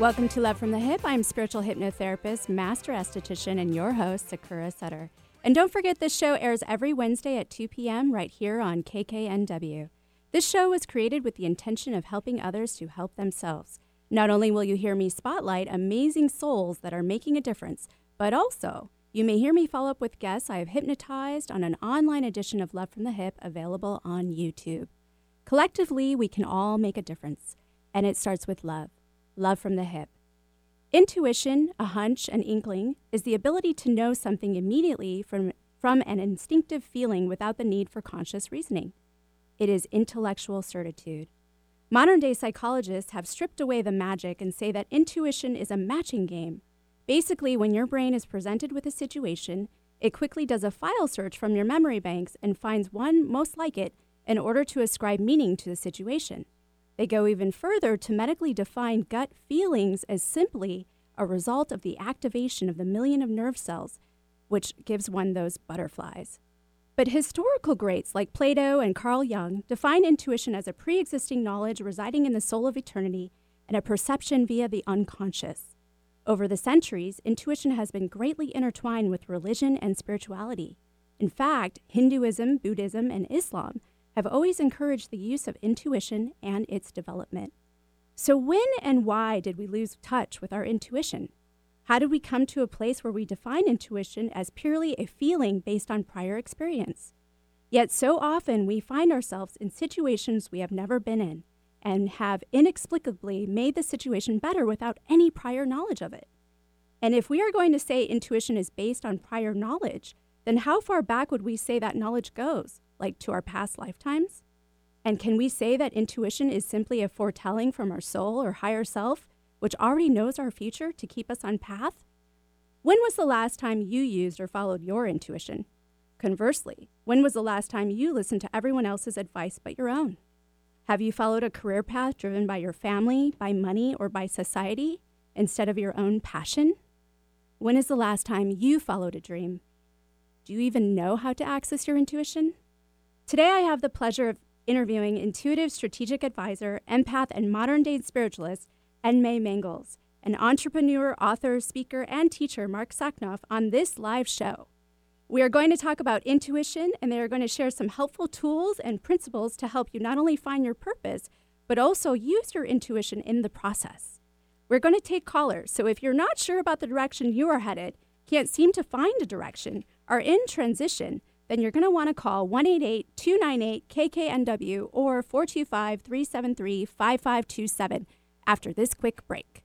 Welcome to Love from the Hyp. I'm spiritual hypnotherapist, master esthetician, and your host, Sakura Sutter. And don't forget, this show airs every Wednesday at 2 p.m. right here on KKNW. This show was created with the intention of helping others to help themselves. Not only will you hear me spotlight amazing souls that are making a difference, but also you may hear me follow up with guests I have hypnotized on an online edition of Love from the Hyp available on YouTube. Collectively, we can all make a difference, and it starts with love love from the hip. Intuition, a hunch, an inkling, is the ability to know something immediately from, from an instinctive feeling without the need for conscious reasoning. It is intellectual certitude. Modern day psychologists have stripped away the magic and say that intuition is a matching game. Basically, when your brain is presented with a situation, it quickly does a file search from your memory banks and finds one most like it in order to ascribe meaning to the situation. They go even further to medically define gut feelings as simply a result of the activation of the million of nerve cells, which gives one those butterflies. But historical greats like Plato and Carl Jung define intuition as a pre existing knowledge residing in the soul of eternity and a perception via the unconscious. Over the centuries, intuition has been greatly intertwined with religion and spirituality. In fact, Hinduism, Buddhism, and Islam have always encouraged the use of intuition and its development. So, when and why did we lose touch with our intuition? How did we come to a place where we define intuition as purely a feeling based on prior experience? Yet, so often we find ourselves in situations we have never been in and have inexplicably made the situation better without any prior knowledge of it. And if we are going to say intuition is based on prior knowledge, then how far back would we say that knowledge goes? Like to our past lifetimes? And can we say that intuition is simply a foretelling from our soul or higher self, which already knows our future to keep us on path? When was the last time you used or followed your intuition? Conversely, when was the last time you listened to everyone else's advice but your own? Have you followed a career path driven by your family, by money, or by society instead of your own passion? When is the last time you followed a dream? Do you even know how to access your intuition? Today, I have the pleasure of interviewing intuitive strategic advisor, empath, and modern day spiritualist En-May Mangels, and entrepreneur, author, speaker, and teacher Marc Sachnoff on this live show. We are going to talk about intuition, and they are going to share some helpful tools and principles to help you not only find your purpose, but also use your intuition in the process. We're going to take callers, so if you're not sure about the direction you are headed, can't seem to find a direction, are in transition, then you're going to want to call 188 298 KKNW or 425 373 5527 after this quick break.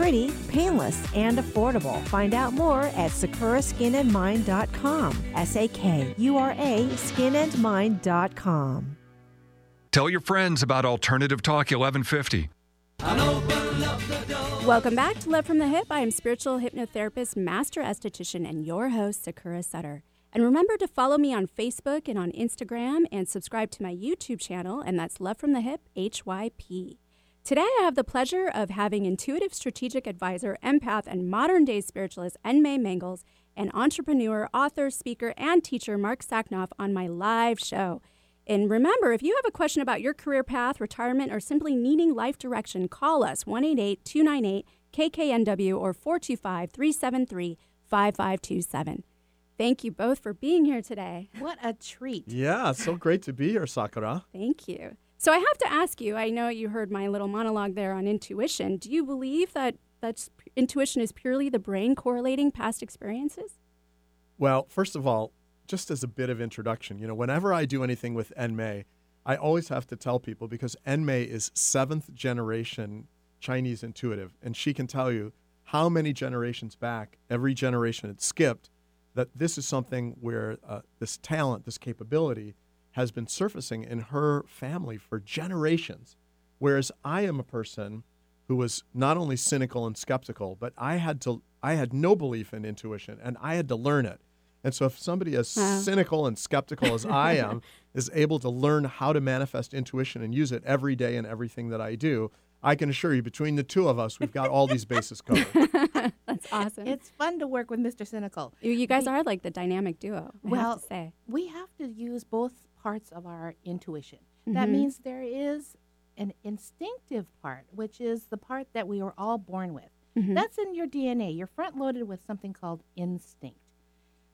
pretty, painless, and affordable. Find out more at sakuraskinandmind.com. S A K U R A skinandmind.com. Tell your friends about Alternative Talk 1150. Welcome back to Love from the Hyp. I am spiritual hypnotherapist, master esthetician, and your host, Sakura Sutter. And remember to follow me on Facebook and on Instagram and subscribe to my YouTube channel, and that's Love from the Hip HYP. Today, I have the pleasure of having intuitive strategic advisor, empath, and modern day spiritualist En-May Mangels and entrepreneur, author, speaker, and teacher Marc Sachnoff on my live show. And remember, if you have a question about your career path, retirement, or simply needing life direction, call us 188 298 KKNW or 425 373 5527. Thank you both for being here today. What a treat. Yeah, so great to be here, Sakura. Thank you. So I have to ask you. I know you heard my little monologue there on intuition. Do you believe that that's intuition is purely the brain correlating past experiences? Well, first of all, just as a bit of introduction, you know, whenever I do anything with En-May, I always have to tell people because En-May is seventh generation Chinese intuitive, and she can tell you how many generations back, every generation had skipped, that this is something where uh, this talent, this capability, has been surfacing in her family for generations. Whereas I am a person who was not only cynical and skeptical, but I had to I had no belief in intuition and I had to learn it. And so if somebody as Wow. cynical and skeptical as I am is able to learn how to manifest intuition and use it every day in everything that I do, I can assure you between the two of us we've got all these bases covered. That's awesome. It's fun to work with Mr. Cynical. you, you guys are like the dynamic duo. I Well, have to say. we have to use both parts of our intuition. That Mhm. means there is an instinctive part, which is the part that we are all born with. Mhm. That's in your DNA. You're front loaded with something called instinct.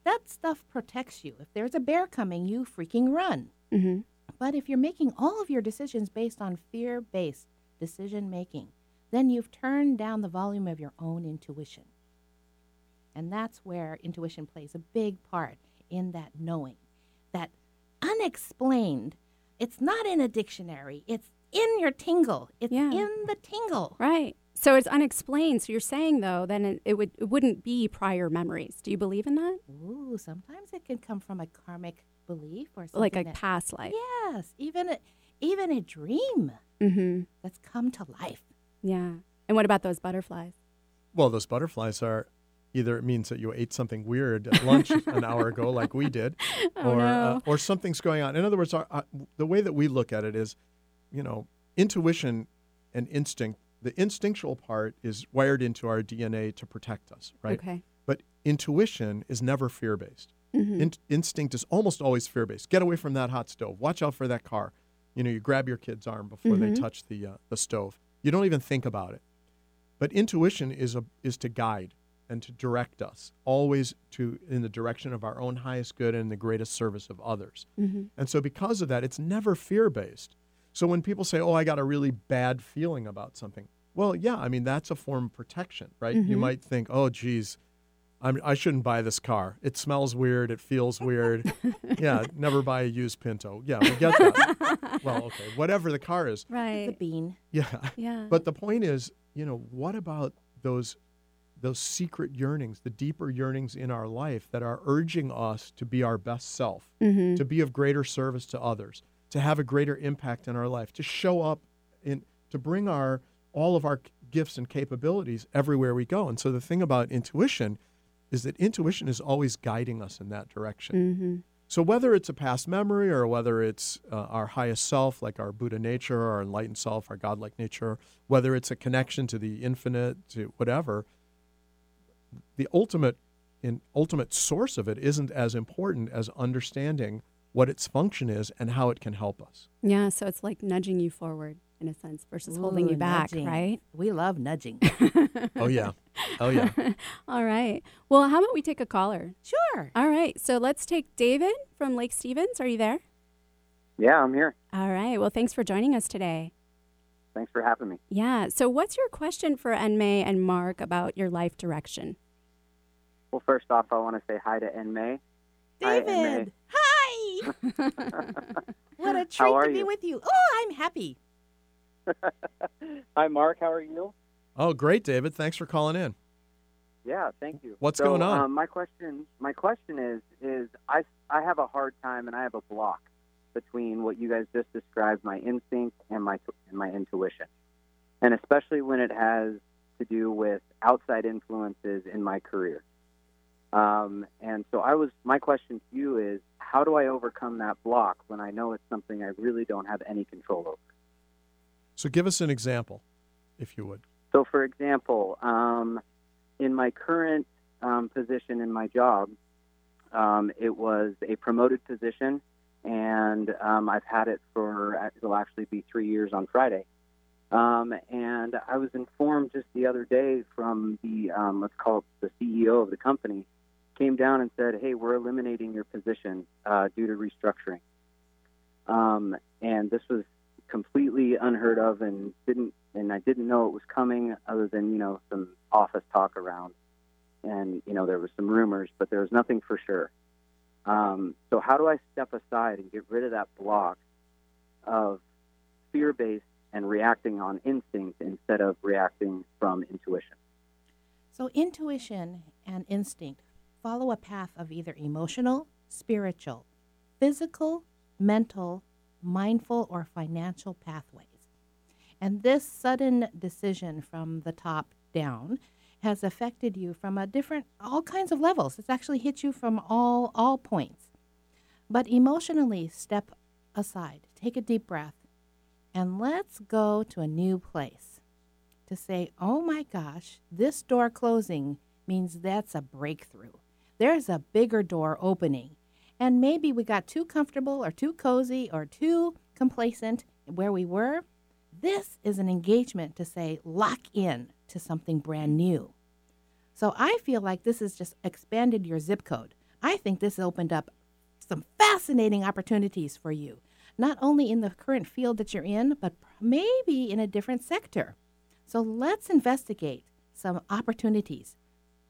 That stuff protects you. If there's a bear coming, you freaking run. Mhm. But if you're making all of your decisions based on fear based decision making, then you've turned down the volume of your own intuition. And that's where intuition plays a big part in that knowing, that unexplained. It's not in a dictionary, it's in your tingle, it's Yeah. in the tingle. Right. So it's unexplained. So you're saying though, then it, it would it wouldn't be prior memories. Do you believe in that? Ooh, sometimes it can come from a karmic belief or something. like a that- past life. Yes, even a, even a dream Mm-hmm. that's come to life. Yeah. And what about those butterflies? Well, those butterflies are either it means that you ate something weird at lunch an hour ago, like we did, Oh, or uh, or something's going on. In other words, our, uh, the way that we look at it is, you know, intuition and instinct. The instinctual part is wired into our DNA to protect us, right? Okay. But intuition is never fear based. Mhm. In- instinct is almost always fear based. Get away from that hot stove. Watch out for that car. You know, you grab your kid's arm before they Mhm. touch the uh, the stove. You don't even think about it. But intuition is a is to guide and to direct us always to in the direction of our own highest good and the greatest service of others. Mhm. And so because of that, it's never fear based. So when people say, "Oh, I got a really bad feeling about something," well, yeah, I mean that's a form of protection, right? You Mhm. might think, "Oh, geez, I'm, I shouldn't buy this car. It smells weird. It feels weird. yeah, never buy a used Pinto. Yeah, we get that. well, okay, whatever the car is. Right. The bean. Yeah, Yeah. but the point is, you know, what about those those secret yearnings, the deeper yearnings in our life that are urging us to be our best self, Mhm. to be of greater service to others, to have a greater impact in our life, to show up in to bring our all of our gifts and capabilities everywhere we go. And so the thing about intuition is that intuition is always guiding us in that direction. Mhm. So whether it's a past memory or whether it's uh, our highest self, like our Buddha nature, our enlightened self, our godlike nature, whether it's a connection to the infinite, to whatever, the ultimate in ultimate source of it isn't as important as understanding what its function is and how it can help us. Yeah. So it's like nudging you forward in a sense versus holding you back, nudging. right? We love nudging. Oh yeah, oh yeah. All right. Well, how about we take a caller? sure. All right. So let's take David from Lake Stevens. Are you there? Yeah, I'm here. All right. Well, thanks for joining us today. Thanks for having me. Yeah. So, what's your question for En-May and Marc about your life direction? Well, first off, I want to say hi to En-May. Hi, David. Hi. what a treat to be you? with you. Oh, I'm happy. Hi, Marc. How are you? Oh, great, David. Thanks for calling in. Yeah, thank you. What's So, going on? Um, my question, my question is, is I, I have a hard time and I have a block between what you guys just described, my instinct and my and my intuition, and especially when it has to do with outside influences in my career. Um, and so I was, my question to you is, how do I overcome that block when I know it's something I really don't have any control over? So give us an example, if you would. So, for example, um, in my current um, position in my job, um, it was a promoted position, and um, I've had it for it'll actually be three years on Friday. Um, and I was informed just the other day from the um, let's call it the CEO of the company came down and said, "Hey, we're eliminating your position uh, due to restructuring." Um, and this was completely unheard of and didn't and I didn't know it was coming other than, you know, some office talk around. And, you know, there was some rumors, but there was nothing for sure. Um, so how do I step aside and get rid of that block of fear based and reacting on instinct instead of reacting from intuition? So, intuition and instinct follow a path of either emotional, spiritual, physical, mental, mindful, or financial pathways. And this sudden decision from the top down has affected you from a different all kinds of levels. It's actually hit you from all all points. But emotionally step aside. Take a deep breath and let's go to a new place. To say, "Oh my gosh, this door closing means that's a breakthrough. There's a bigger door opening." And maybe we got too comfortable or too cozy or too complacent where we were. This is an engagement to say, lock in to something brand new. So I feel like this has just expanded your zip code. I think this opened up some fascinating opportunities for you, not only in the current field that you're in, but maybe in a different sector. So let's investigate some opportunities.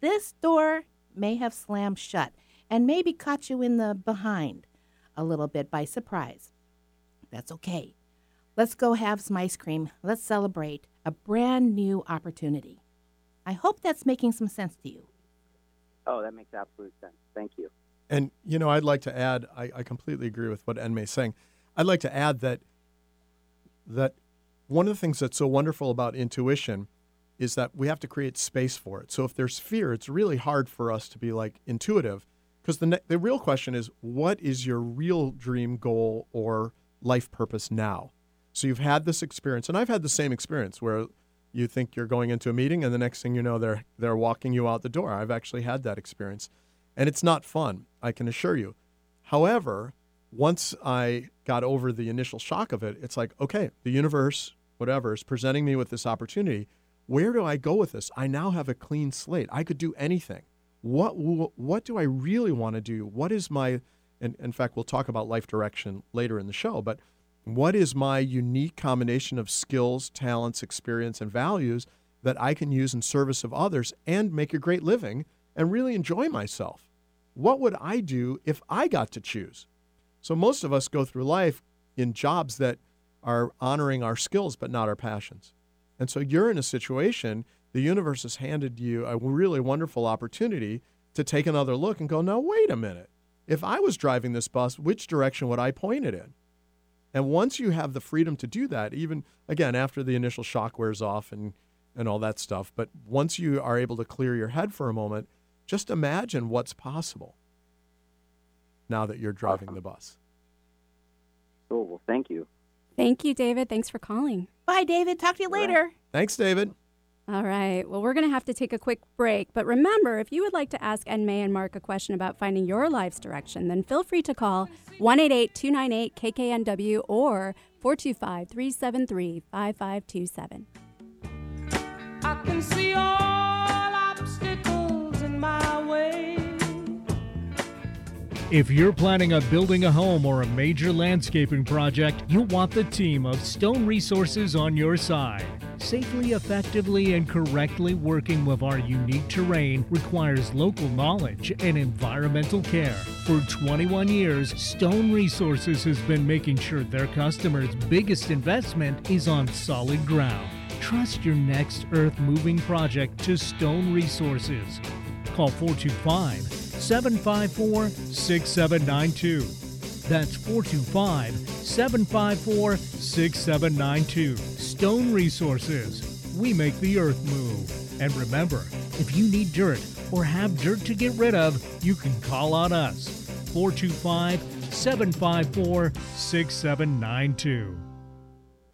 This door may have slammed shut and maybe caught you in the behind a little bit by surprise. That's okay. Let's go have some ice cream. Let's celebrate a brand new opportunity. I hope that's making some sense to you. Oh, that makes absolute sense. Thank you. And, you know, I'd like to add, I, I completely agree with what En-May is saying. I'd like to add that that one of the things that's so wonderful about intuition is that we have to create space for it. So if there's fear, it's really hard for us to be like intuitive because the, ne- the real question is what is your real dream goal or life purpose now? So you've had this experience, and I've had the same experience where you think you're going into a meeting, and the next thing you know, they're they're walking you out the door. I've actually had that experience, and it's not fun. I can assure you. However, once I got over the initial shock of it, it's like, okay, the universe, whatever, is presenting me with this opportunity. Where do I go with this? I now have a clean slate. I could do anything. What what do I really want to do? What is my and in fact, we'll talk about life direction later in the show, but what is my unique combination of skills, talents, experience, and values that I can use in service of others and make a great living and really enjoy myself? What would I do if I got to choose? So, most of us go through life in jobs that are honoring our skills but not our passions. And so, you're in a situation, the universe has handed you a really wonderful opportunity to take another look and go, now, wait a minute. If I was driving this bus, which direction would I point it in? And once you have the freedom to do that, even again after the initial shock wears off and and all that stuff, but once you are able to clear your head for a moment, just imagine what's possible now that you're driving the bus. Cool. Well, thank you. Thank you, David. Thanks for calling. Bye, David. Talk to you later. Thanks, David. All right. Well, we're going to have to take a quick break. But remember, if you would like to ask En-May and Marc a question about finding your life's direction, then feel free to call 188 298 KKNW or 425 373 5527. I can see all obstacles in my way. If you're planning on building a home or a major landscaping project, you'll want the team of Stone Resources on your side. Safely, effectively, and correctly working with our unique terrain requires local knowledge and environmental care. For 21 years, Stone Resources has been making sure their customers' biggest investment is on solid ground. Trust your next earth moving project to Stone Resources. Call 425 754 6792. That's 425 754 6792. Stone Resources. We make the earth move. And remember, if you need dirt or have dirt to get rid of, you can call on us. 425 754 6792.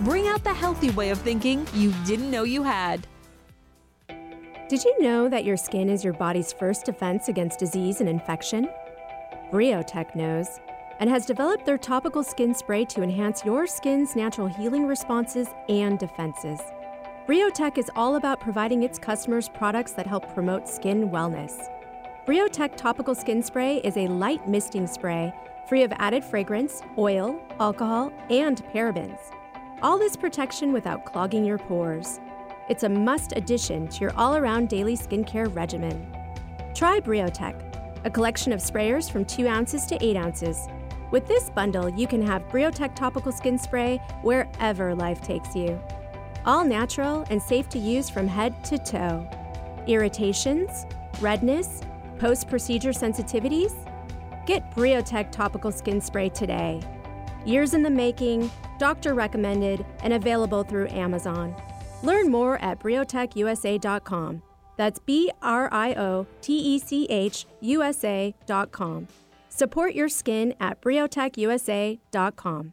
Bring out the healthy way of thinking you didn't know you had. Did you know that your skin is your body's first defense against disease and infection? Briotech knows and has developed their topical skin spray to enhance your skin's natural healing responses and defenses. Briotech is all about providing its customers products that help promote skin wellness. Briotech Topical Skin Spray is a light misting spray free of added fragrance, oil, alcohol, and parabens. All this protection without clogging your pores. It's a must addition to your all around daily skincare regimen. Try Briotech, a collection of sprayers from 2 ounces to 8 ounces. With this bundle, you can have Briotech topical skin spray wherever life takes you. All natural and safe to use from head to toe. Irritations, redness, post procedure sensitivities? Get Briotech topical skin spray today. Years in the making, doctor recommended, and available through Amazon. Learn more at briotechusa.com. That's B R I O T E C H USA.com. Support your skin at briotechusa.com.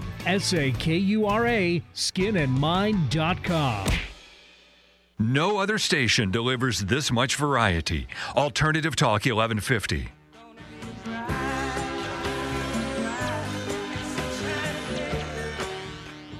S A K U R A, skinandmind.com. No other station delivers this much variety. Alternative Talk 1150.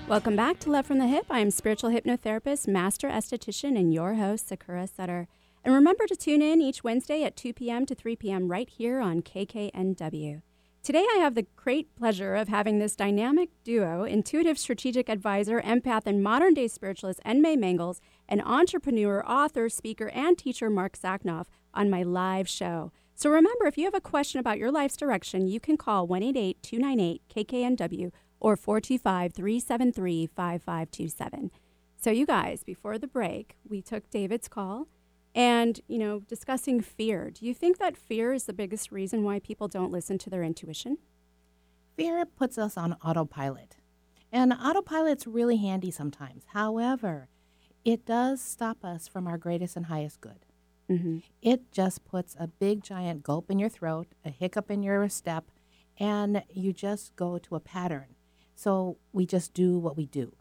Welcome back to Love from the Hyp. I am spiritual hypnotherapist, master esthetician, and your host, Sakura Sutter. And remember to tune in each Wednesday at 2 p.m. to 3 p.m. right here on KKNW. Today, I have the great pleasure of having this dynamic duo, intuitive strategic advisor, empath, and modern day spiritualist En-May Mangels, and entrepreneur, author, speaker, and teacher Marc Sachnoff on my live show. So remember, if you have a question about your life's direction, you can call 188 298 KKNW or 425 373 5527. So, you guys, before the break, we took David's call and, you know, discussing fear. Do you think that fear is the biggest reason why people don't listen to their intuition? Fear puts us on autopilot. And autopilot's really handy sometimes. However, it does stop us from our greatest and highest good. Mm-hmm. It just puts a big giant gulp in your throat, a hiccup in your step, and you just go to a pattern. So we just do what we do.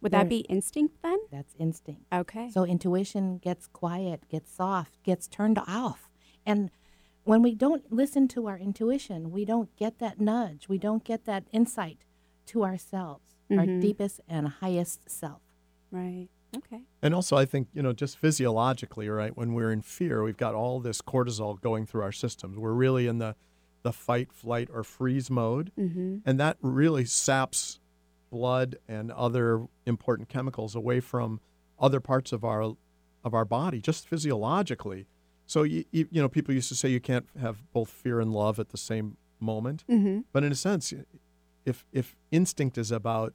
Would There- that be instinct then? That's instinct. Okay. So intuition gets quiet, gets soft, gets turned off. And when we don't listen to our intuition, we don't get that nudge, we don't get that insight to ourselves, our Mhm. deepest and highest self. right. Okay. And also, I think, you know, just physiologically, right, when we're in fear, we've got all this cortisol going through our systems. We're really in the, the fight, flight, or freeze mode. Mm-hmm. And that really saps blood and other important chemicals away from other parts of our of our body, just physiologically. So, you, you, you know, people used to say you can't have both fear and love at the same moment. Mm-hmm. But in a sense, if if instinct is about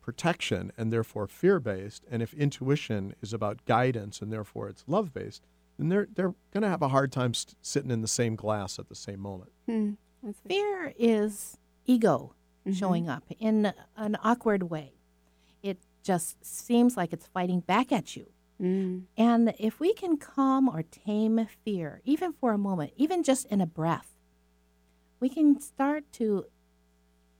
protection and therefore fear based, and if intuition is about guidance and therefore it's love based, then they're they're going to have a hard time st- sitting in the same glass at the same moment. Hmm. Fear is ego Mhm. showing up in an awkward way. It just seems like it's fighting back at you. Mm. And if we can calm or tame fear, even for a moment, even just in a breath, we can start to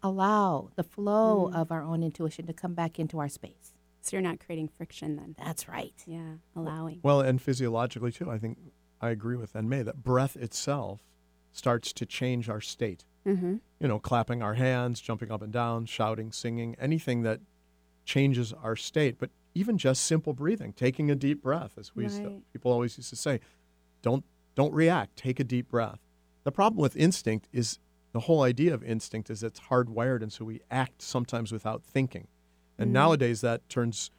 allow the flow Mm. of our own intuition to come back into our space. So you're not creating friction then. That's right. Yeah. Allowing. Well, and physiologically too, I think I agree with May that breath itself starts to change our state. Mm-hmm. You know, clapping our hands, jumping up and down, shouting, singing, anything that changes our state. But even just simple breathing, taking a deep breath, as we used to- people always used to say, don't don't react, take a deep breath. The problem with instinct is the whole idea of instinct is it's hardwired, and so we act sometimes without thinking. And Mm. nowadays that turns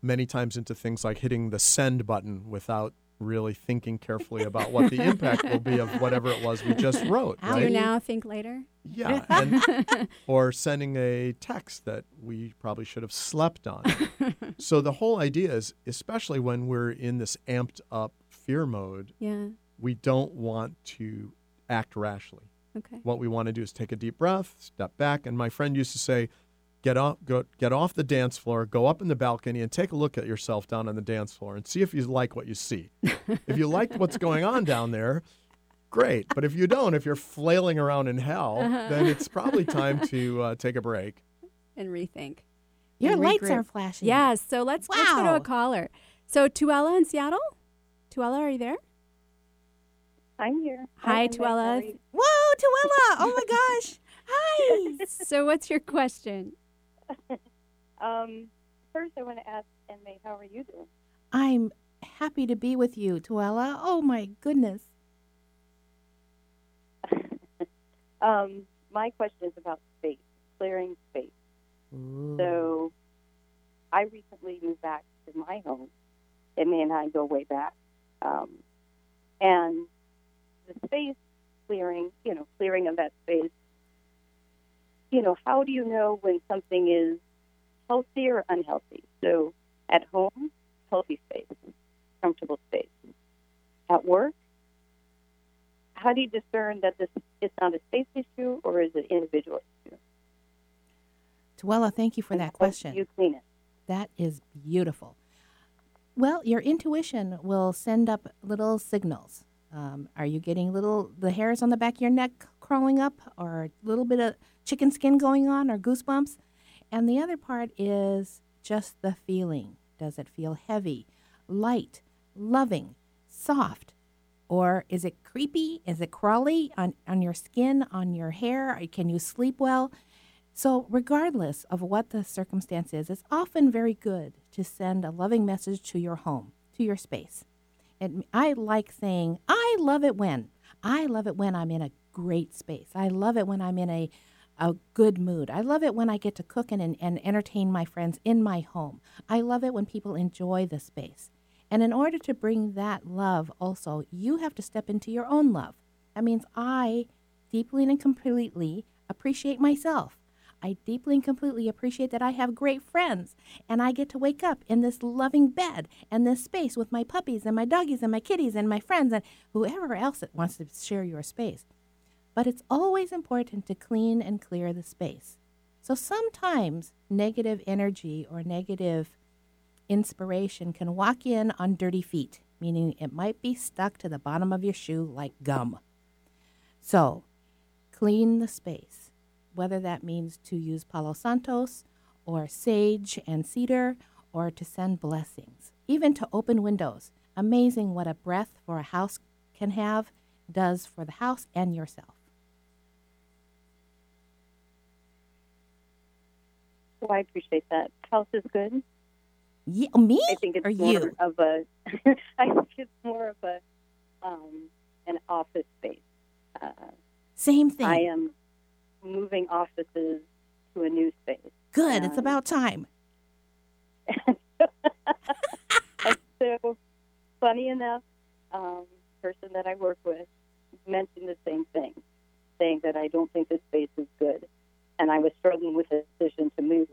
many times into things like hitting the send button without really thinking carefully about what the impact will be of whatever it was we just wrote. Do you Right? now think later? Yeah. And, or sending a text that we probably should have slept on. so the whole idea is, especially when we're in this amped up fear mode, yeah. we don't want to act rashly. Okay. What we want to do is take a deep breath, step back. And my friend used to say, get off, go, get off the dance floor, go up in the balcony, and take a look at yourself down on the dance floor and see if you like what you see. if you like what's going on down there, great. But if you don't, if you're flailing around in hell, then it's probably time to uh, take a break and rethink. Your and lights regroup. are flashing. Yes. So let's let's go to a caller. So Tuella in Seattle. Tuella, are you there? I'm here. Hi, I'm Meg. How Tuella. Whoa, Tuella! Oh my gosh! Hi. so what's your question? Um, first, I want to ask En-May, how are you doing? I'm happy to be with you, Tuella. Oh my goodness. Um, my question is about space, clearing space. So, I recently moved back to my home. En-May and I go way back, um, and the space clearing, you know, clearing of that space. You know, how do you know when something is healthy or unhealthy? So, at home, healthy space, comfortable space. At work, how do you discern that this is not a space issue or is it individual issue? Tuella, thank you for And that question. You clean it. That is beautiful. Well, your intuition will send up little signals. Um, are you getting little the hairs on the back of your neck crawling up, or a little bit of chicken skin going on, or goosebumps? And the other part is just the feeling. Does it feel heavy, light, loving, soft, or is it creepy? Is it crawly on, on your skin, on your hair? Can you sleep well? So, regardless of what the circumstance is, it's often very good to send a loving message to your home, to your space. And I like saying, I love it when. I love it when I'm in a great space. I love it when I'm in a, a good mood. I love it when I get to cook and, and entertain my friends in my home. I love it when people enjoy the space. And in order to bring that love, also, you have to step into your own love. That means I deeply and completely appreciate myself. I deeply and completely appreciate that I have great friends and I get to wake up in this loving bed and this space with my puppies and my doggies and my kitties and my friends and whoever else that wants to share your space. But it's always important to clean and clear the space. So sometimes negative energy or negative inspiration can walk in on dirty feet, meaning it might be stuck to the bottom of your shoe like gum. So, clean the space, whether that means to use Palo Santos or sage and cedar or to send blessings, even to open windows. Amazing what a breath for a house can have does for the house and yourself. Well, I appreciate that. House is good. Yeah, me I think it's or more you? of a. I think it's more of a um, an office space. Uh, Same thing. I am moving offices to a new space. Good. It's um, about time. and so, funny enough, um, person that I work with mentioned the same thing, saying that I don't think this space is good, and I was struggling with the decision to move.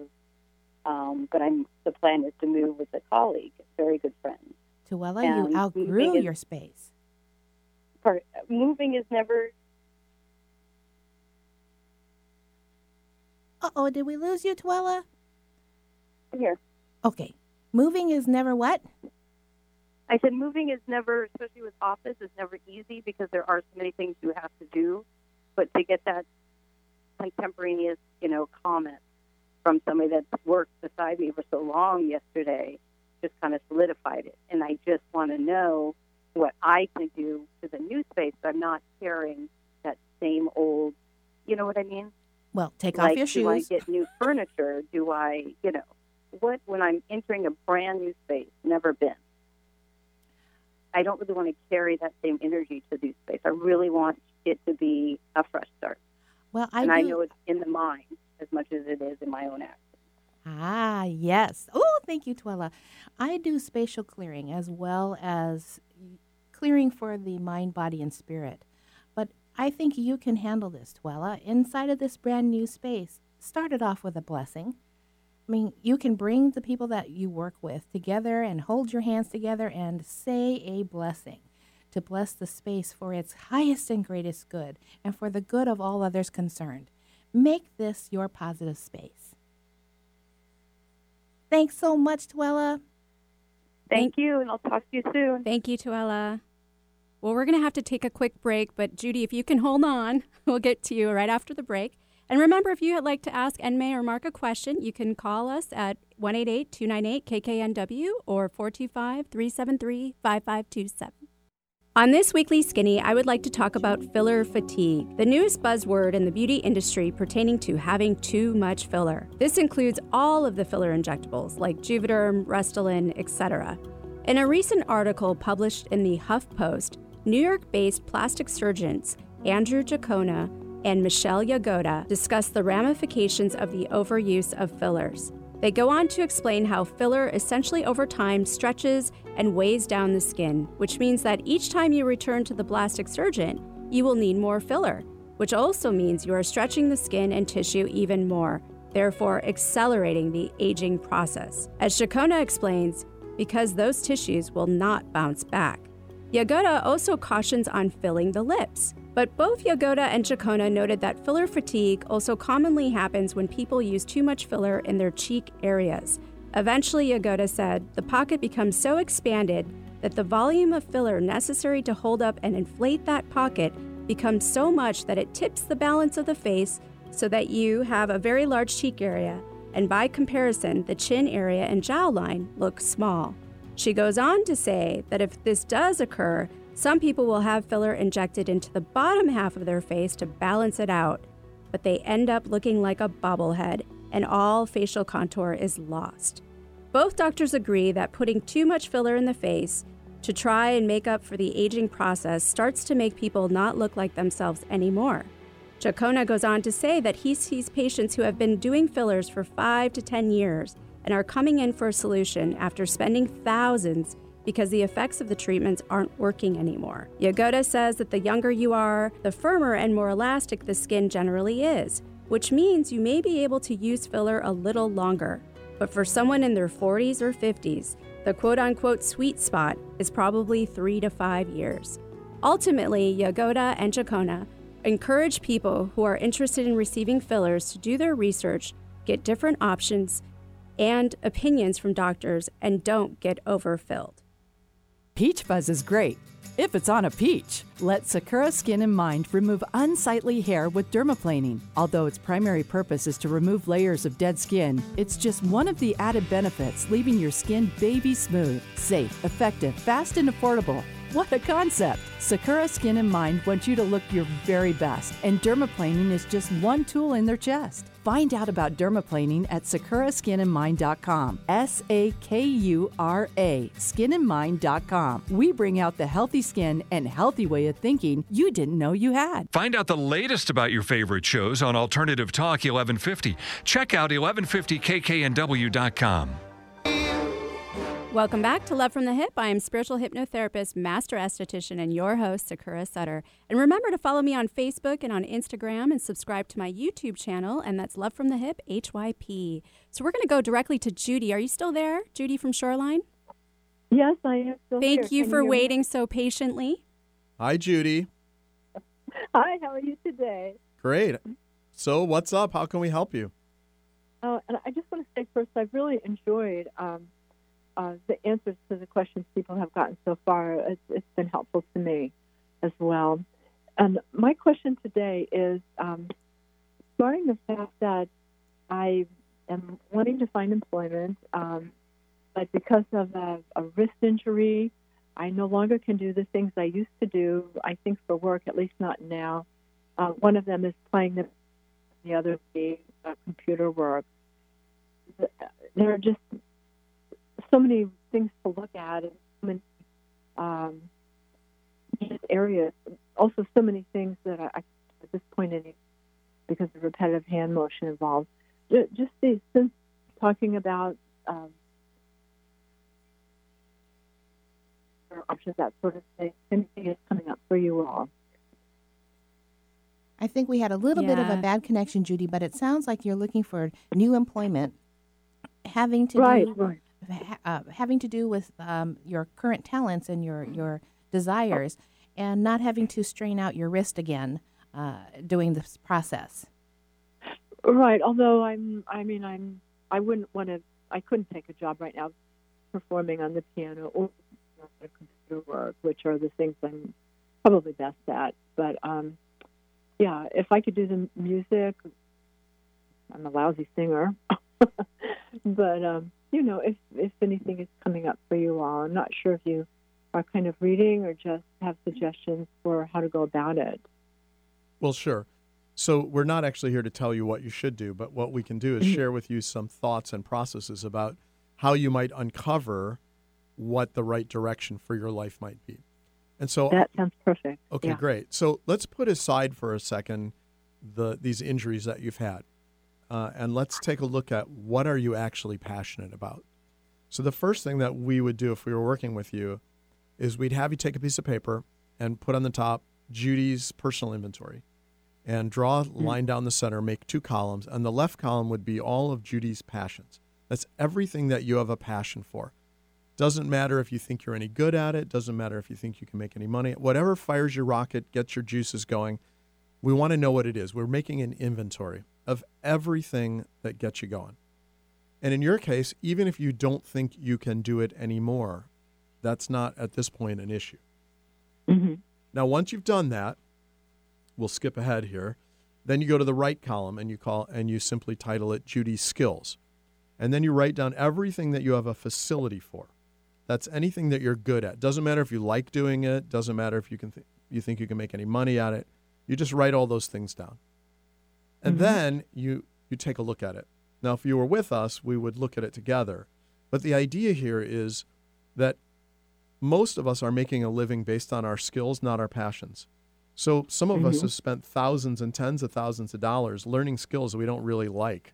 Um, but I'm the plan is to move with a colleague, a very good friend. Tuella, and you outgrew is- your space. Part, moving is never. Uh oh, did we lose you, Tuella? Here, Okay. Moving is never what? I said moving is never, especially with office, is never easy because there are so many things you have to do. But to get that contemporaneous, you know, comment from somebody that's worked beside me for so long yesterday just kind of solidified it. And I just want to know what I can do to the new space. So I'm not carrying that same old, you know what I mean? Well, take like, off your shoes. do I get new furniture? Do I, you know, what when I'm entering a brand new space, never been? I don't really want to carry that same energy to the new space. I really want it to be a fresh start. Well, I and do. I know it's in the mind as much as it is in my own action. Ah, yes. Oh, thank you, Tuella. I do spatial clearing as well as clearing for the mind, body, and spirit. But I think you can handle this, Tuella. Inside of this brand new space, start it off with a blessing. I mean, you can bring the people that you work with together and hold your hands together and say a blessing to bless the space for its highest and greatest good and for the good of all others concerned. Make this your positive space. Thanks so much, Tuella. Thank you, and I'll talk to you soon. Thank you, Tuella. Well, we're going to have to take a quick break, but Judy, if you can hold on, we'll get to you right after the break. And remember, if you would like to ask En-May or Marc a question, you can call us at 188 298 KKNW or 425 373 5527. On this weekly skinny, I would like to talk about filler fatigue, the newest buzzword in the beauty industry pertaining to having too much filler. This includes all of the filler injectables like Juvederm, Restylane, etc. In a recent article published in the HuffPost, New York-based plastic surgeons Andrew Jacono and Michelle Yagoda discuss the ramifications of the overuse of fillers. They go on to explain how filler essentially over time stretches and weighs down the skin, which means that each time you return to the plastic surgeon, you will need more filler, which also means you are stretching the skin and tissue even more, therefore accelerating the aging process. As Jacono explains, because those tissues will not bounce back. Yagoda also cautions on filling the lips. But both Yagoda and Jacono noted that filler fatigue also commonly happens when people use too much filler in their cheek areas. Eventually, Yagoda said, the pocket becomes so expanded that the volume of filler necessary to hold up and inflate that pocket becomes so much that it tips the balance of the face so that you have a very large cheek area, and by comparison, the chin area and jawline look small. She goes on to say that if this does occur, some people will have filler injected into the bottom half of their face to balance it out, but they end up looking like a bobblehead and all facial contour is lost. Both doctors agree that putting too much filler in the face to try and make up for the aging process starts to make people not look like themselves anymore. Jacono goes on to say that he sees patients who have been doing fillers for 5 to 10 years and are coming in for a solution after spending thousands because the effects of the treatments aren't working anymore. Yagoda says that the younger you are, the firmer and more elastic the skin generally is, which means you may be able to use filler a little longer. But for someone in their 40s or 50s, the quote unquote sweet spot is probably three to five years. Ultimately, Yagoda and Jacono encourage people who are interested in receiving fillers to do their research, get different options and opinions from doctors, and don't get overfilled. Peach fuzz is great if it's on a peach. Let Sakura Skin and Mind remove unsightly hair with dermaplaning. Although its primary purpose is to remove layers of dead skin, it's just one of the added benefits, leaving your skin baby smooth, safe, effective, fast, and affordable. What a concept! Sakura Skin and Mind wants you to look your very best, and dermaplaning is just one tool in their chest. Find out about dermaplaning at sakuraskinandmind.com. S A K U R A, skinandmind.com. We bring out the healthy skin and healthy way of thinking you didn't know you had. Find out the latest about your favorite shows on Alternative Talk 1150. Check out 1150kknw.com. Welcome back to Love from the Hyp. I am spiritual hypnotherapist, master esthetician, and your host, Sakura Sutter. And remember to follow me on Facebook and on Instagram and subscribe to my YouTube channel, and that's Love from the Hip, HYP. So we're going to go directly to Judy. Are you still there, Judy from Shoreline? Yes, I am still Thank here. you Can for hear me? waiting so patiently. Hi, Judy. Hi, how are you today? Great. So, what's up? How can we help you? Oh, and I just want to say first, I've really enjoyed um, uh, the answers to the questions people have gotten so far. It's, it's been helpful to me as well. And my question today is um, regarding the fact that I am wanting to find employment, um, but because of a, a wrist injury, I no longer can do the things I used to do, I think, for work, at least not now. Uh, one of them is playing the, the other being uh, computer work. There are just so many things to look at and so many um, areas. Also, so many things that I, I at this point in because the repetitive hand motion involved. Just the, since talking about um, options, that sort of thing, anything is coming up for you all. I think we had a little bit of a bad connection, Judy, but it sounds like you're looking for new employment, having to Right, do right. Uh, having to do with um, your current talents and your your desires, and not having to strain out your wrist again uh, doing this process. Right. Although I'm, I mean, I'm, I wouldn't want to, I couldn't take a job right now performing on the piano or computer work, which are the things I'm probably best at. But um, yeah, if I could do the music, I'm a lousy singer, but um, you know, if if anything is coming up for you all, I'm not sure if you are kind of reading or just have suggestions for how to go about it. Well, sure. So we're not actually here to tell you what you should do, but what we can do is Mhm. share with you some thoughts and processes about how you might uncover what the right direction for your life might be. And so That sounds perfect. Okay, Yeah. great. So let's put aside for a second the these injuries that you've had, uh, and let's take a look at what are you actually passionate about. So the first thing that we would do if we were working with you is we'd have you take a piece of paper and put on the top Judy's personal inventory, and draw a line down the center, make two columns, and the left column would be all of Judy's passions. That's everything that you have a passion for. Doesn't matter if you think you're any good at it, doesn't matter if you think you can make any money. Whatever fires your rocket, gets your juices going, we want to know what it is. We're making an inventory of everything that gets you going. And in your case, even if you don't think you can do it anymore, that's not at this point an issue. Mm-hmm. Now, once you've done that, we'll skip ahead here. Then you go to the right column and you call and you simply title it Judy's skills. And then you write down everything that you have a facility for. That's anything that you're good at. Doesn't matter if you like doing it, doesn't matter if you can th- you think you can make any money at it. You just write all those things down. And Mhm. then you you take a look at it. Now, if you were with us, we would look at it together. But the idea here is that most of us are making a living based on our skills, not our passions. So some of us Mhm. have spent thousands and tens of thousands of dollars learning skills that we don't really like.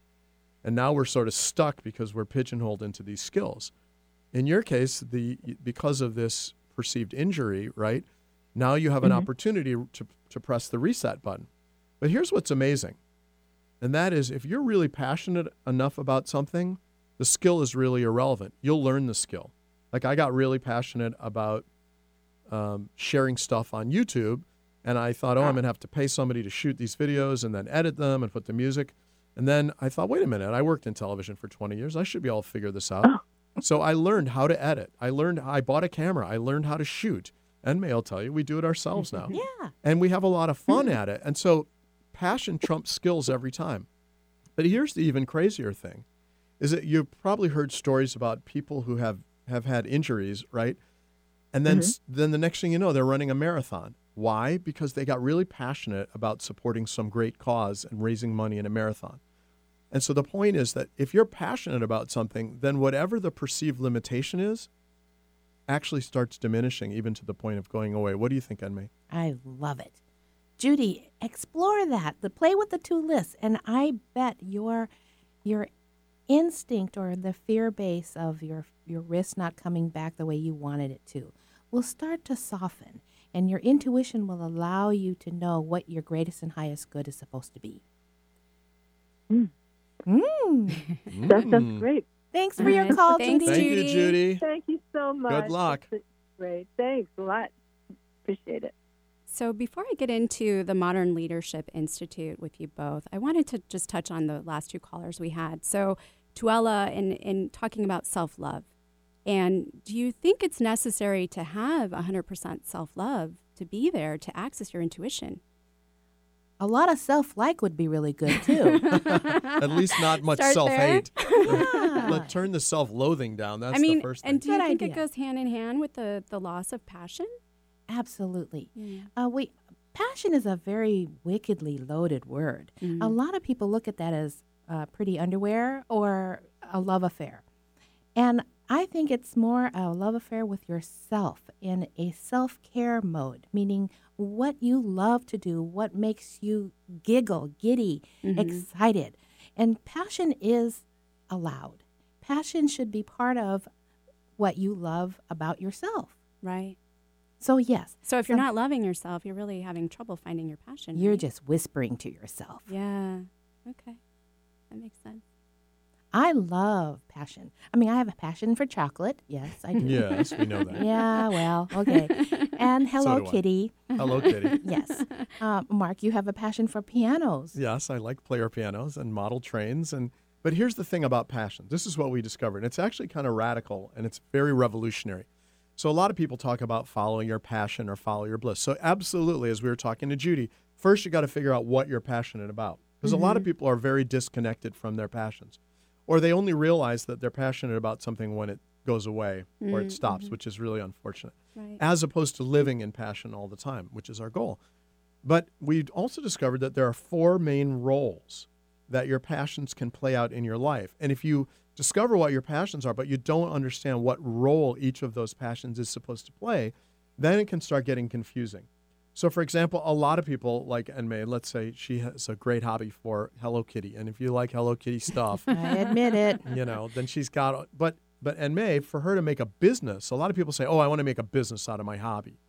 And now we're sort of stuck because we're pigeonholed into these skills. In your case, the because of this perceived injury, right? Now you have an Mhm. opportunity to, to press the reset button. But here's what's amazing. And that is if you're really passionate enough about something, the skill is really irrelevant. You'll learn the skill. Like I got really passionate about um, sharing stuff on YouTube, and I thought, oh, I'm gonna have to pay somebody to shoot these videos and then edit them and put the music. And then I thought, wait a minute, I worked in television for 20 years. I should be able to figure this out. so I learned how to edit. I learned. I bought a camera. I learned how to shoot. And may I'll tell you, we do it ourselves now. Yeah. And we have a lot of fun at it. And so passion trumps skills every time. But here's the even crazier thing is that you've probably heard stories about people who have, have had injuries, right? And then, mm-hmm. s then the next thing you know, they're running a marathon. Why? Because they got really passionate about supporting some great cause and raising money in a marathon. And so the point is that if you're passionate about something, then whatever the perceived limitation is actually starts diminishing, even to the point of going away. What do you think, En-May? I love it. Judy, explore that. The play with the two lists, and I bet your your instinct or the fear base of your your wrist not coming back the way you wanted it to will start to soften, and your intuition will allow you to know what your greatest and highest good is supposed to be. Mm. Mm. That sounds Mm. great. Thanks for your call, Thanks, Judy. Thank you, Judy. Thank you so much. Good luck. Great. Thanks a lot. Appreciate it. So, before I get into the Modern Leadership Institute with you both, I wanted to just touch on the last two callers we had. So, Tuella, in, in talking about self love, and do you think it's necessary to have 100% self love to be there to access your intuition? A lot of self like would be really good too. At least not much self hate. Yeah. Let turn the self loathing down. That's I mean, the first thing. and do you Good think it goes hand in hand with the, the loss of passion? Absolutely. Yeah. Uh, we passion is a very wickedly loaded word. Mm-hmm. A lot of people look at that as uh, pretty underwear or a love affair, and I think it's more a love affair with yourself in a self care mode, meaning what you love to do, what makes you giggle, giddy, Mhm. excited, and passion is allowed. Passion should be part of what you love about yourself. Right. So yes, So, if you're not loving yourself, you're really having trouble finding your passion. You're right? just whispering to yourself. Yeah. Okay. That makes sense. I love passion. I mean, I have a passion for chocolate. Yes, I do. yes, we know that. Yeah, well, okay. And Hello do I. Kitty. Hello, Kitty. Yes. Uh, Marc, you have a passion for pianos. Yes, I like player pianos and model trains and but here's the thing about passion. This is what we discovered. It's actually kind of radical and it's very revolutionary. So a lot of people talk about following your passion or follow your bliss. So absolutely as we were talking to Judy, first you got to figure out what you're passionate about Because a lot of Mhm. people are very disconnected from their passions, or they only realize that they're passionate about something when it goes away or Mm, it stops, mhm. which is really unfortunate. Right. As opposed to living in passion all the time, which is our goal. But we also discovered that there are four main roles that your passions can play out in your life. And if you discover what your passions are, but you don't understand what role each of those passions is supposed to play, then it can start getting confusing. So, for example, a lot of people like En-May, let's say she has a great hobby for Hello Kitty. And if you like Hello Kitty stuff, I admit it. you know, then she's got, but, but En-May, for her to make a business, a lot of people say, oh, I want to make a business out of my hobby.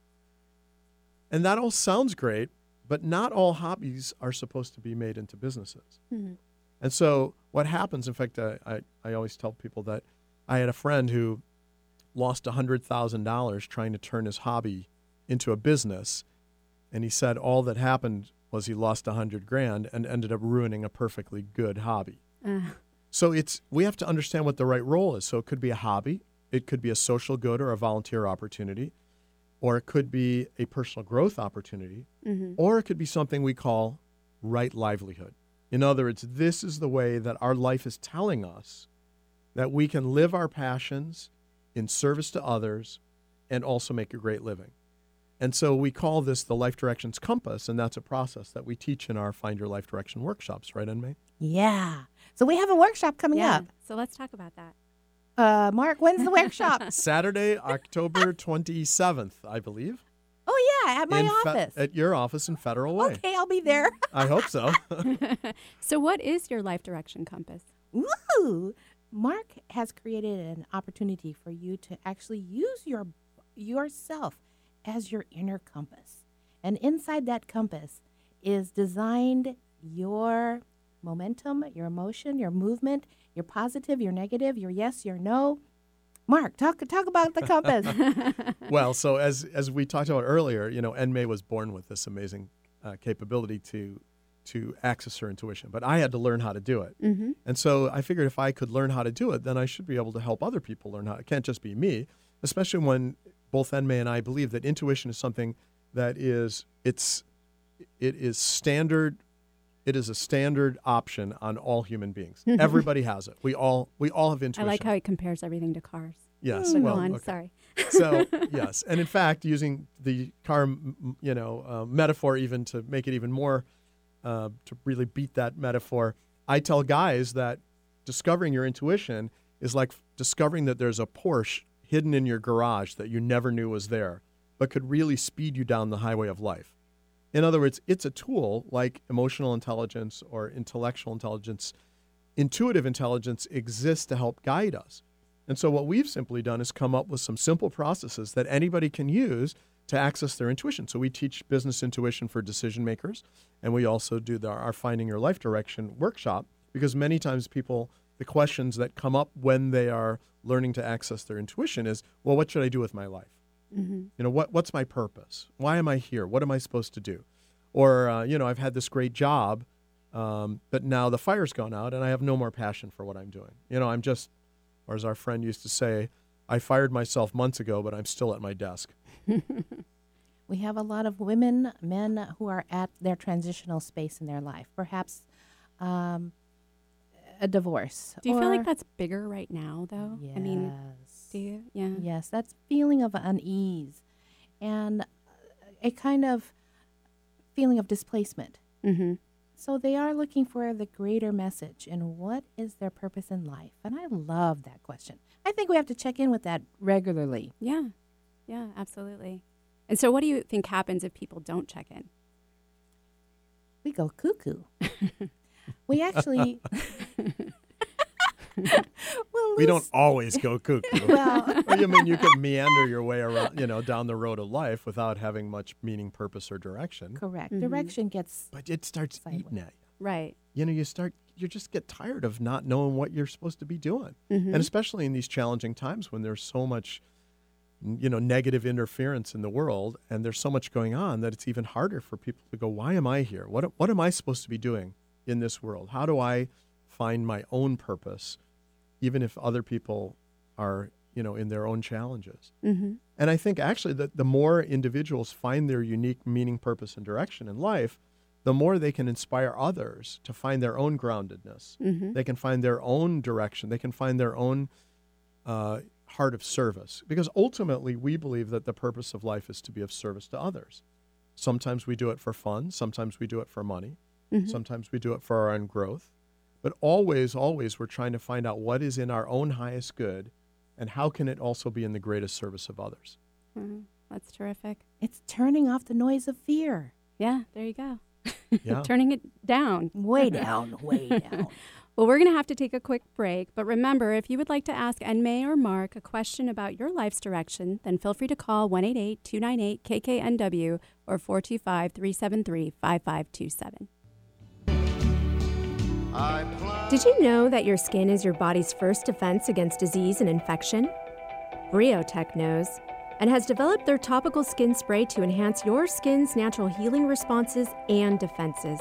And that all sounds great, but not all hobbies are supposed to be made into businesses. Mhm. And so what happens, in fact, I, I, I always tell people that I had a friend who lost $100,000 trying to turn his hobby into a business. And he said all that happened was he lost 100 grand and ended up ruining a perfectly good hobby. Uh, So it's we have to understand what the right role is. So it could be a hobby, it could be a social good or a volunteer opportunity, or it could be a personal growth opportunity, Mhm. or it could be something we call right livelihood. In other words, this is the way that our life is telling us that we can live our passions in service to others and also make a great living. And so we call this the Life Directions Compass, and that's a process that we teach in our Find Your Life Direction workshops, right, En-May? Yeah. So we have a workshop coming yeah. up. So let's talk about that. Uh, Marc, when's the workshop? Saturday, October 27th, I believe. Yeah, at my in Fe- office. at your office in Federal Way. okay, I'll be there. I hope so. so, what is your life direction compass? Ooh, Marc has created an opportunity for you to actually use your yourself as your inner compass. And inside that compass is designed your momentum, your emotion, your movement, your positive, your negative, your yes, your no. Marc, talk talk about the compass. well, so as as we talked about earlier, you know, En-May was born with this amazing uh, capability to to access her intuition, but I had to learn how to do it. Mm-hmm. And so I figured if I could learn how to do it, then I should be able to help other people learn how. It can't just be me, especially when both En-May and I believe that intuition is something that is it's it is standard. It is a standard option on all human beings. Everybody has it. We all we all have intuition. I like how he compares everything to cars. Yes. So well, go on. okay. Sorry. so yes, and in fact, using the car, m- m- you know, uh, metaphor even to make it even more, uh, to really beat that metaphor, I tell guys that discovering your intuition is like discovering that there's a Porsche hidden in your garage that you never knew was there, but could really speed you down the highway of life. In other words, it's a tool like emotional intelligence or intellectual intelligence. Intuitive intelligence exists to help guide us. And so, what we've simply done is come up with some simple processes that anybody can use to access their intuition. So, we teach business intuition for decision makers, and we also do the, our Finding Your Life Direction workshop because many times people, the questions that come up when they are learning to access their intuition is, well, what should I do with my life? Mm-hmm. You know, what, what's my purpose? Why am I here? What am I supposed to do? Or, uh, you know, I've had this great job, um, but now the fire's gone out and I have no more passion for what I'm doing. You know, I'm just, or as our friend used to say, I fired myself months ago, but I'm still at my desk. we have a lot of women, men who are at their transitional space in their life, perhaps um, a divorce. Do you feel like that's bigger right now, though? I mean, do you? Yeah. Yes, that's feeling of unease and a kind of feeling of displacement. Mm-hmm. So they are looking for the greater message and what is their purpose in life? And I love that question. I think we have to check in with that regularly. Yeah. Yeah, absolutely. And so, what do you think happens if people don't check in? We go cuckoo. we actually. well, We don't always go cuckoo. Well- Or, you mean you can meander your way around, you know, down the road of life without having much meaning, purpose, or direction. Correct. Mhm. Direction gets. But it starts eating at you. Right. You know, you start, you just get tired of not knowing what you're supposed to be doing. Mhm. And especially in these challenging times when there's so much, you know, negative interference in the world and there's so much going on that it's even harder for people to go, why am I here? What, what am I supposed to be doing in this world? How do I find my own purpose, even if other people are, you know, in their own challenges? Mm-hmm. And I think actually that the more individuals find their unique meaning, purpose, and direction in life, the more they can inspire others to find their own groundedness. Mhm. They can find their own direction. They can find their own uh, heart of service. Because ultimately, we believe that the purpose of life is to be of service to others. Sometimes we do it for fun, sometimes we do it for money, Mhm. sometimes we do it for our own growth. But always, always, we're trying to find out what is in our own highest good and how can it also be in the greatest service of others. Mhm. That's terrific. It's turning off the noise of fear. Yeah, there you go. Yeah. Turning it down. Way down, way down. well, we're going to have to take a quick break. But remember, if you would like to ask En-May or Marc a question about your life's direction, then feel free to call 188 298 KKNW or 425 373 5527. Did you know that your skin is your body's first defense against disease and infection? Briotech knows and has developed their topical skin spray to enhance your skin's natural healing responses and defenses.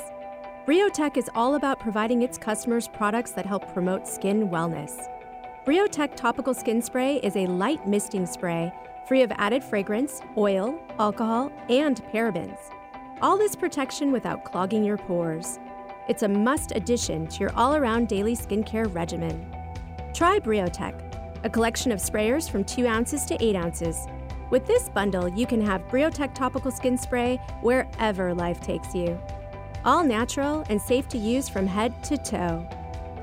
Briotech is all about providing its customers products that help promote skin wellness. Briotech topical skin spray is a light misting spray free of added fragrance, oil, alcohol, and parabens. All this protection without clogging your pores. It's a must addition to your all around daily skincare regimen. Try Briotech, a collection of sprayers from 2 ounces to 8 ounces. With this bundle, you can have Briotech topical skin spray wherever life takes you. All natural and safe to use from head to toe.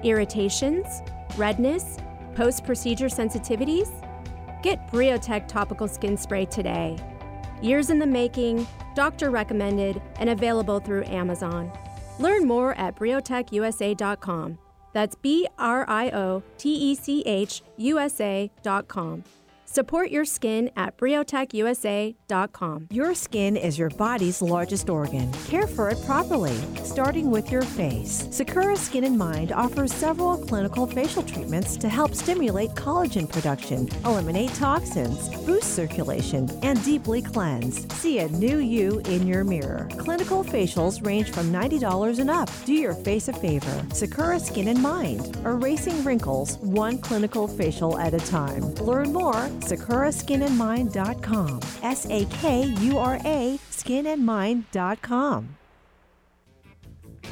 Irritations, redness, post procedure sensitivities? Get Briotech topical skin spray today. Years in the making, doctor recommended, and available through Amazon. Learn more at briotechusa.com. That's B R I O T E C H USA.com. Support your skin at briotechusa.com. Your skin is your body's largest organ. Care for it properly, starting with your face. Sakura Skin and Mind offers several clinical facial treatments to help stimulate collagen production, eliminate toxins, boost circulation, and deeply cleanse. See a new you in your mirror. Clinical facials range from $90 and up. Do your face a favor. Sakura Skin and Mind, erasing wrinkles one clinical facial at a time. Learn more sakuraskinandmind.com. S A K U R A skinandmind.com.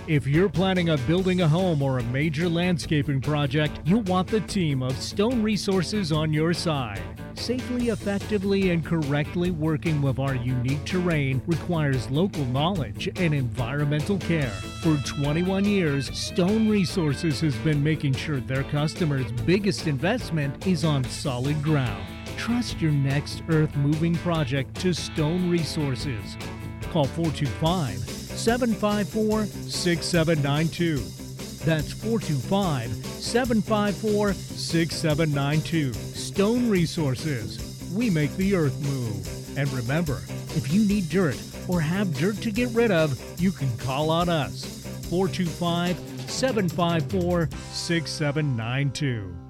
If you're planning on building a home or a major landscaping project, you'll want the team of Stone Resources on your side. Safely, effectively, and correctly working with our unique terrain requires local knowledge and environmental care. For 21 years, Stone Resources has been making sure their customers' biggest investment is on solid ground. Trust your next earth moving project to Stone Resources. Call 425 754 6792. That's 425 754 6792. Stone Resources. We make the earth move. And remember, if you need dirt or have dirt to get rid of, you can call on us. 425 754 6792.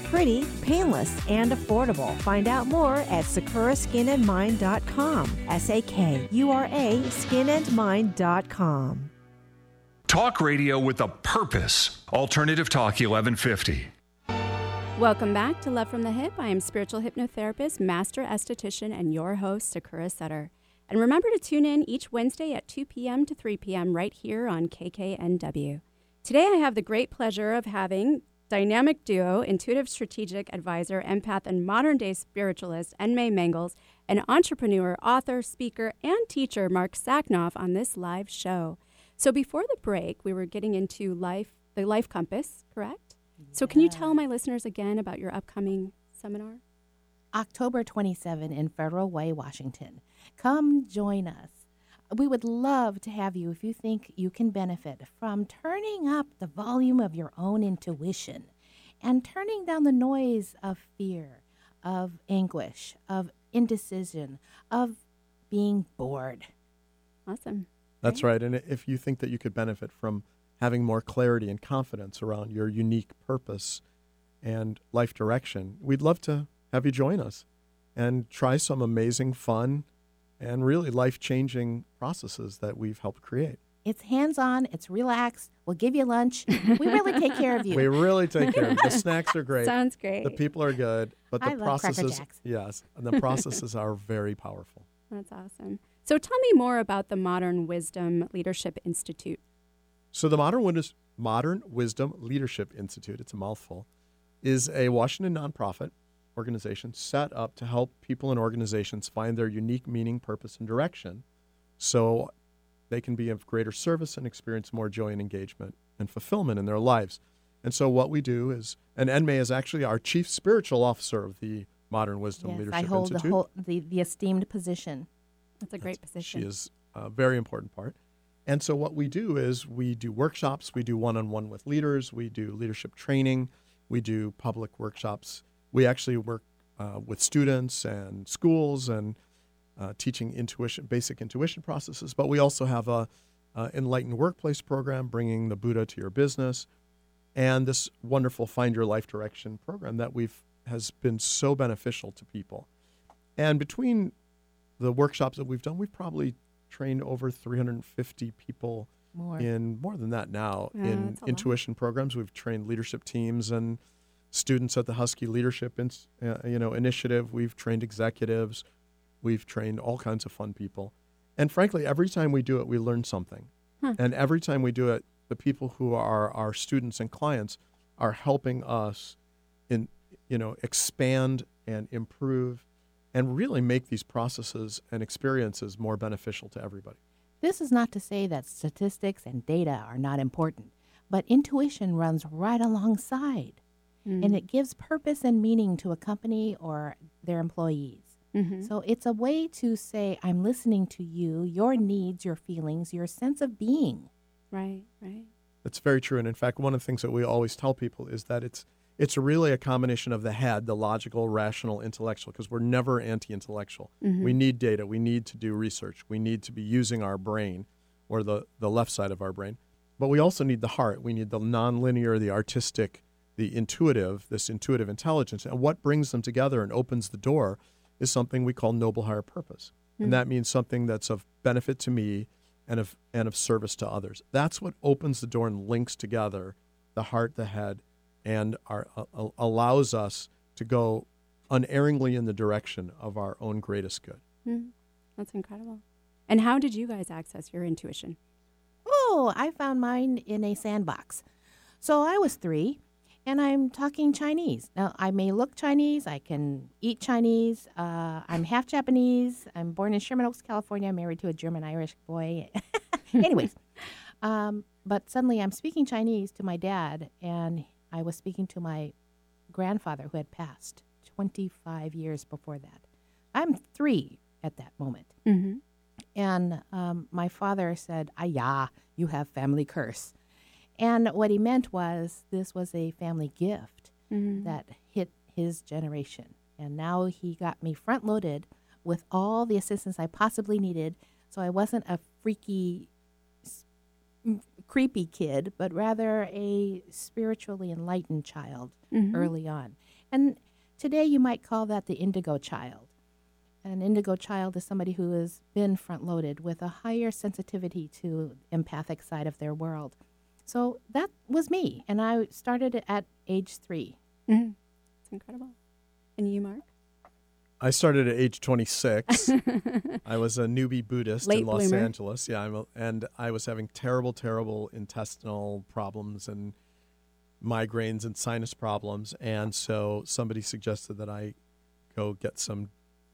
pretty, painless, and affordable. Find out more at sakuraskinandmind.com. S A K U R A skinandmind.com. Talk radio with a purpose. Alternative Talk 1150. Welcome back to Love from the Hyp. I am spiritual hypnotherapist, master esthetician, and your host, Sakura Sutter. And remember to tune in each Wednesday at 2 p.m. to 3 p.m. right here on KKNW. Today, I have the great pleasure of having dynamic duo, intuitive strategic advisor, empath, and modern day spiritualist En-May Mangels, and entrepreneur, author, speaker, and teacher Marc Sachnoff on this live show. So before the break, we were getting into life, the Life Compass, correct? So can you tell my listeners again about your upcoming seminar? October 27 in Federal Way, Washington. Come join us. We would love to have you if you think you can benefit from turning up the volume of your own intuition and turning down the noise of fear, of anguish, of indecision, of being bored. Awesome. That's right. And if you think that you could benefit from having more clarity and confidence around your unique purpose and life direction, we'd love to have you join us and try some amazing, fun, and really life changing processes that we've helped create. It's hands on, it's relaxed. We'll give you lunch. We really take care of you. We really take care of you. The snacks are great. Sounds great. The people are good, but the I love processes, yes, and the processes are very powerful. That's awesome. So tell me more about the Modern Wisdom Leadership Institute. So the Modern Wis- Modern Wisdom Leadership Institute, it's a mouthful, is a Washington nonprofit organization set up to help people and organizations find their unique meaning, purpose, and direction so they can be of greater service and experience more joy and engagement and fulfillment in their lives. And so what we do is, and En-May is actually our chief spiritual officer of the Modern Wisdom yes, Leadership I hold Institute. the, whole, the the esteemed position. That's a great She position. She is a very important part. And so, what we do is we do workshops, we do one on one with leaders, we do leadership training, we do public workshops. We actually work uh, with students and schools and uh, teaching intuition, basic intuition processes. But we also have a, uh enlightened workplace program, bringing the Buddha to your business, and this wonderful Find Your Life Direction program that we've has been so beneficial to people. And between the workshops that we've done, we've probably trained over 350 people More. in more than that now Yeah, in a lot. intuition programs. We've trained leadership teams and students at the Husky Leadership uh, you know Initiative. We've trained executives. We've trained all kinds of fun people. And frankly, every time we do it, we learn something. Huh. And every time we do it, the people who are our students and clients are helping us in you know expand and improve and really make these processes and experiences more beneficial to everybody. This is not to say that statistics and data are not important, but intuition runs right alongside, Mm. and it gives purpose and meaning to a company or their employees. Mhm. So it's a way to say, I'm listening to you, your needs, your feelings, your sense of being. Right, right. That's very true. And in fact, one of the things that we always tell people is that it's it's really a combination of the head, the logical, rational, intellectual, because we're never anti-intellectual. Mhm. We need data. We need to do research. We need to be using our brain or the, the left side of our brain. But we also need the heart. We need the nonlinear, the artistic, the intuitive, this intuitive intelligence. And what brings them together and opens the door is something we call noble higher purpose. Mm. And that means something that's of benefit to me and of and of service to others. That's what opens the door and links together the heart, the head, and our, uh, allows us to go unerringly in the direction of our own greatest good. Mm. That's incredible. And how did you guys access your intuition? Oh, I found mine in a sandbox. So I was three, and I'm talking Chinese. Now, I may look Chinese, I can eat Chinese. Uh, I'm half Japanese. I'm born in Sherman Oaks, California, married to a German Irish boy. Anyways, um, but suddenly I'm speaking Chinese to my dad, and I was speaking to my grandfather who had passed 25 years before that. I'm three at that moment. Mm-hmm. And um, my father said, Ayah, you have family curse. And what he meant was this was a family gift Mhm. that hit his generation. And now he got me front loaded with all the assistance I possibly needed. So I wasn't a freaky, creepy kid, but rather a spiritually enlightened child Mhm. early on. And today you might call that the indigo child. An indigo child is somebody who has been front loaded with a higher sensitivity to empathic side of their world. So that was me, and I started at age three. Mhm. It's incredible. And you, Marc? I started at age 26. I was a newbie Buddhist Late in Los bloomer. Angeles. Yeah, I'm a, and I was having terrible, terrible intestinal problems and migraines and sinus problems. And so somebody suggested that I go get some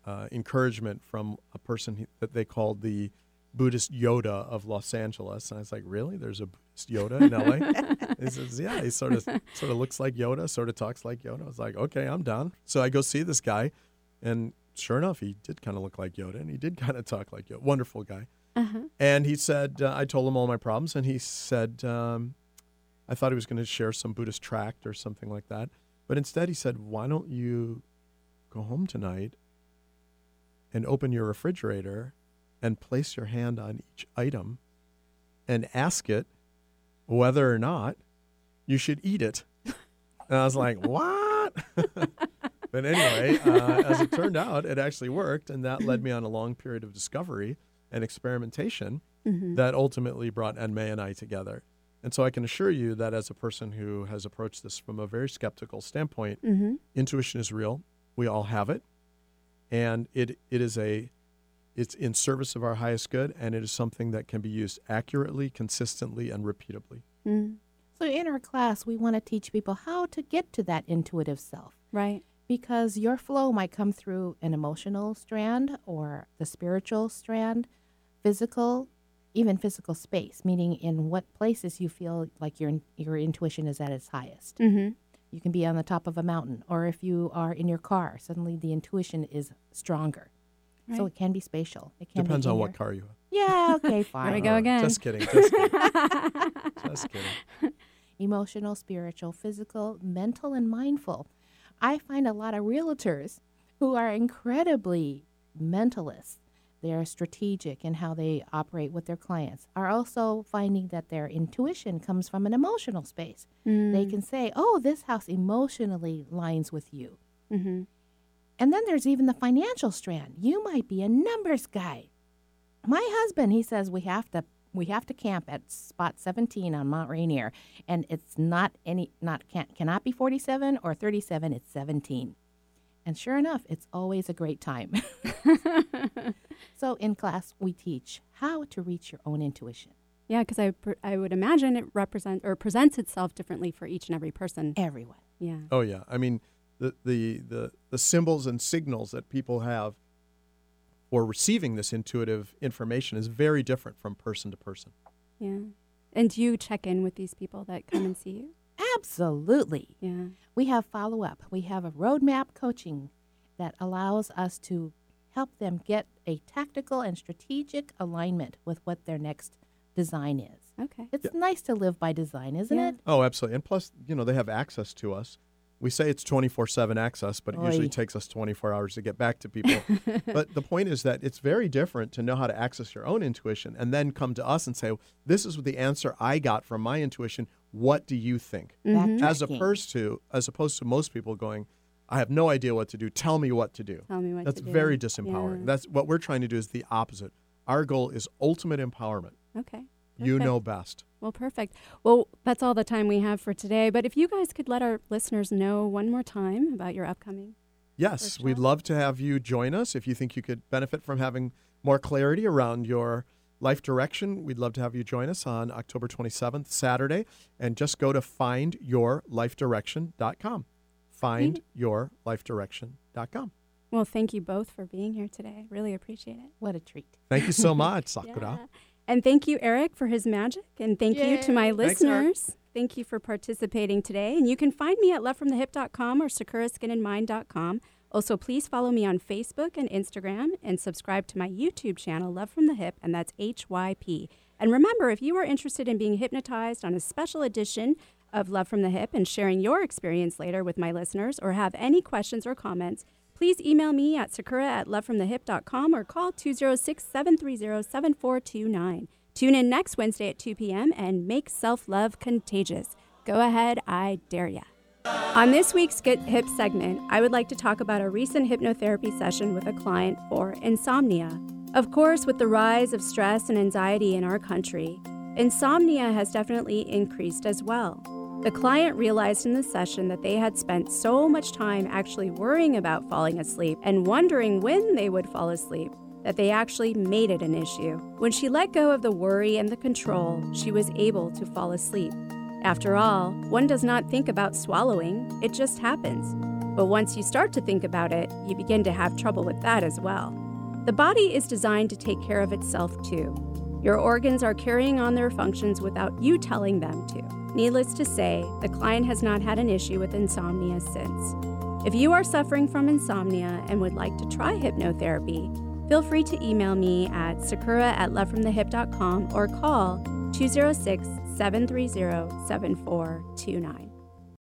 uh, encouragement from a person that they called the Buddhist Yoda of Los Angeles. And I was like, really? There's a Buddhist Yoda in LA? he says, yeah. He sort of sort of looks like Yoda, sort of talks like Yoda. I was like, okay, I'm down. So I go see this guy, and sure enough, he did kind of look like Yoda, and he did kind of talk like Yoda. Wonderful guy. Uh-huh. And he said, uh, I told him all my problems, and he said, um, I thought he was going to share some Buddhist tract or something like that. But instead, he said, Why don't you go home tonight and open your refrigerator and place your hand on each item and ask it whether or not you should eat it. And I was like, what? but anyway, uh, as it turned out, it actually worked. And that led me on a long period of discovery and experimentation Mhm. that ultimately brought En-May and I together. And so I can assure you that as a person who has approached this from a very skeptical standpoint, Mhm. intuition is real. We all have it. And it, it is a it's in service of our highest good and it is something that can be used accurately, consistently, and repeatably. Mm. So in our class, we want to teach people how to get to that intuitive self. Right. Because your flow might come through an emotional strand or the spiritual strand, physical, even physical space, meaning in what places you feel like your your intuition is at its highest. Mhm. You can be on the top of a mountain, or if you are in your car, suddenly the intuition is stronger. So it can be spatial. It can Depends be on what car you have. Yeah, okay, fine. Here we go again. Just kidding. Just kidding. just kidding. Emotional, spiritual, physical, mental, and mindful. I find a lot of realtors who are incredibly mentalists. They're strategic in how they operate with their clients, are also finding that their intuition comes from an emotional space. They Mm. can say, oh, this house emotionally lines with you. Mm-hmm. And then there's even the financial strand. You might be a numbers guy. My husband, he says we have to we have to camp at spot 17 on Mount Rainier, and it's not any not can cannot be 47 or 37. It's 17. And sure enough, it's always a great time. so in class, we teach how to reach your own intuition. Yeah, because I, pr- I would imagine it represents or presents itself differently for each and every person. Everyone. Yeah. Oh yeah. I mean, the, the the the symbols and signals that people have for receiving this intuitive information is very different from person to person. Yeah. And do you check in with these people that come and see you? Absolutely. Yeah. We have follow up. We have a roadmap coaching that allows us to help them get a tactical and strategic alignment with what their next design is. Okay. It's nice to live by design, isn't Yeah. it? Oh, absolutely. And plus, you know, they have access to us. We say it's 24/7 access, but it usually takes us 24 hours to get back to people. but the point is that it's very different to know how to access your own intuition and then come to us and say, "This is the answer I got from my intuition. What do you think?" Mhm. As opposed to as opposed to most people going, "I have no idea what to do. Tell me what to do." Tell me what That's to do. very disempowering. Yeah. That's what we're trying to do is the opposite. Our goal is ultimate empowerment. Okay. You know best. Well, perfect. Well, that's all the time we have for today. But if you guys could let our listeners know one more time about your upcoming. Yes, we'd love to have you join us. If you think you could benefit from having more clarity around your life direction, we'd love to have you join us on October 27th, Saturday. And just go to findyourlifedirection.com. Findyourlifedirection.com. Well, thank you both for being here today. Really appreciate it. What a treat. Thank you so much, Sakura. Yeah. And thank you, Eric, for his magic. And thank you to my Yay. Thanks, listeners. Thank you for participating today. And you can find me at lovefromthehip.com or sakuraskinandmind.com. Also, please follow me on Facebook and Instagram and subscribe to my YouTube channel, Love from the Hyp, and that's HYP. And remember, if you are interested in being hypnotized on a special edition of Love from the Hyp and sharing your experience later with my listeners or have any questions or comments, please email me at sakura at lovefromthehip.com or call 206 730 7429. Tune in next Wednesday at 2 p.m. and make self love contagious. Go ahead, I dare ya. On this week's Get Hip segment, I would like to talk about a recent hypnotherapy session with a client for insomnia. Of course, with the rise of stress and anxiety in our country, insomnia has definitely increased as well. The client realized in the session that they had spent so much time actually worrying about falling asleep and wondering when they would fall asleep that they actually made it an issue. When she let go of the worry and the control, she was able to fall asleep. After all, one does not think about swallowing, it just happens. But once you start to think about it, you begin to have trouble with that as well. The body is designed to take care of itself too. Your organs are carrying on their functions without you telling them to. Needless to say, the client has not had an issue with insomnia since. If you are suffering from insomnia and would like to try hypnotherapy, feel free to email me at sakura at lovefromthehip.com or call 206 730 7429.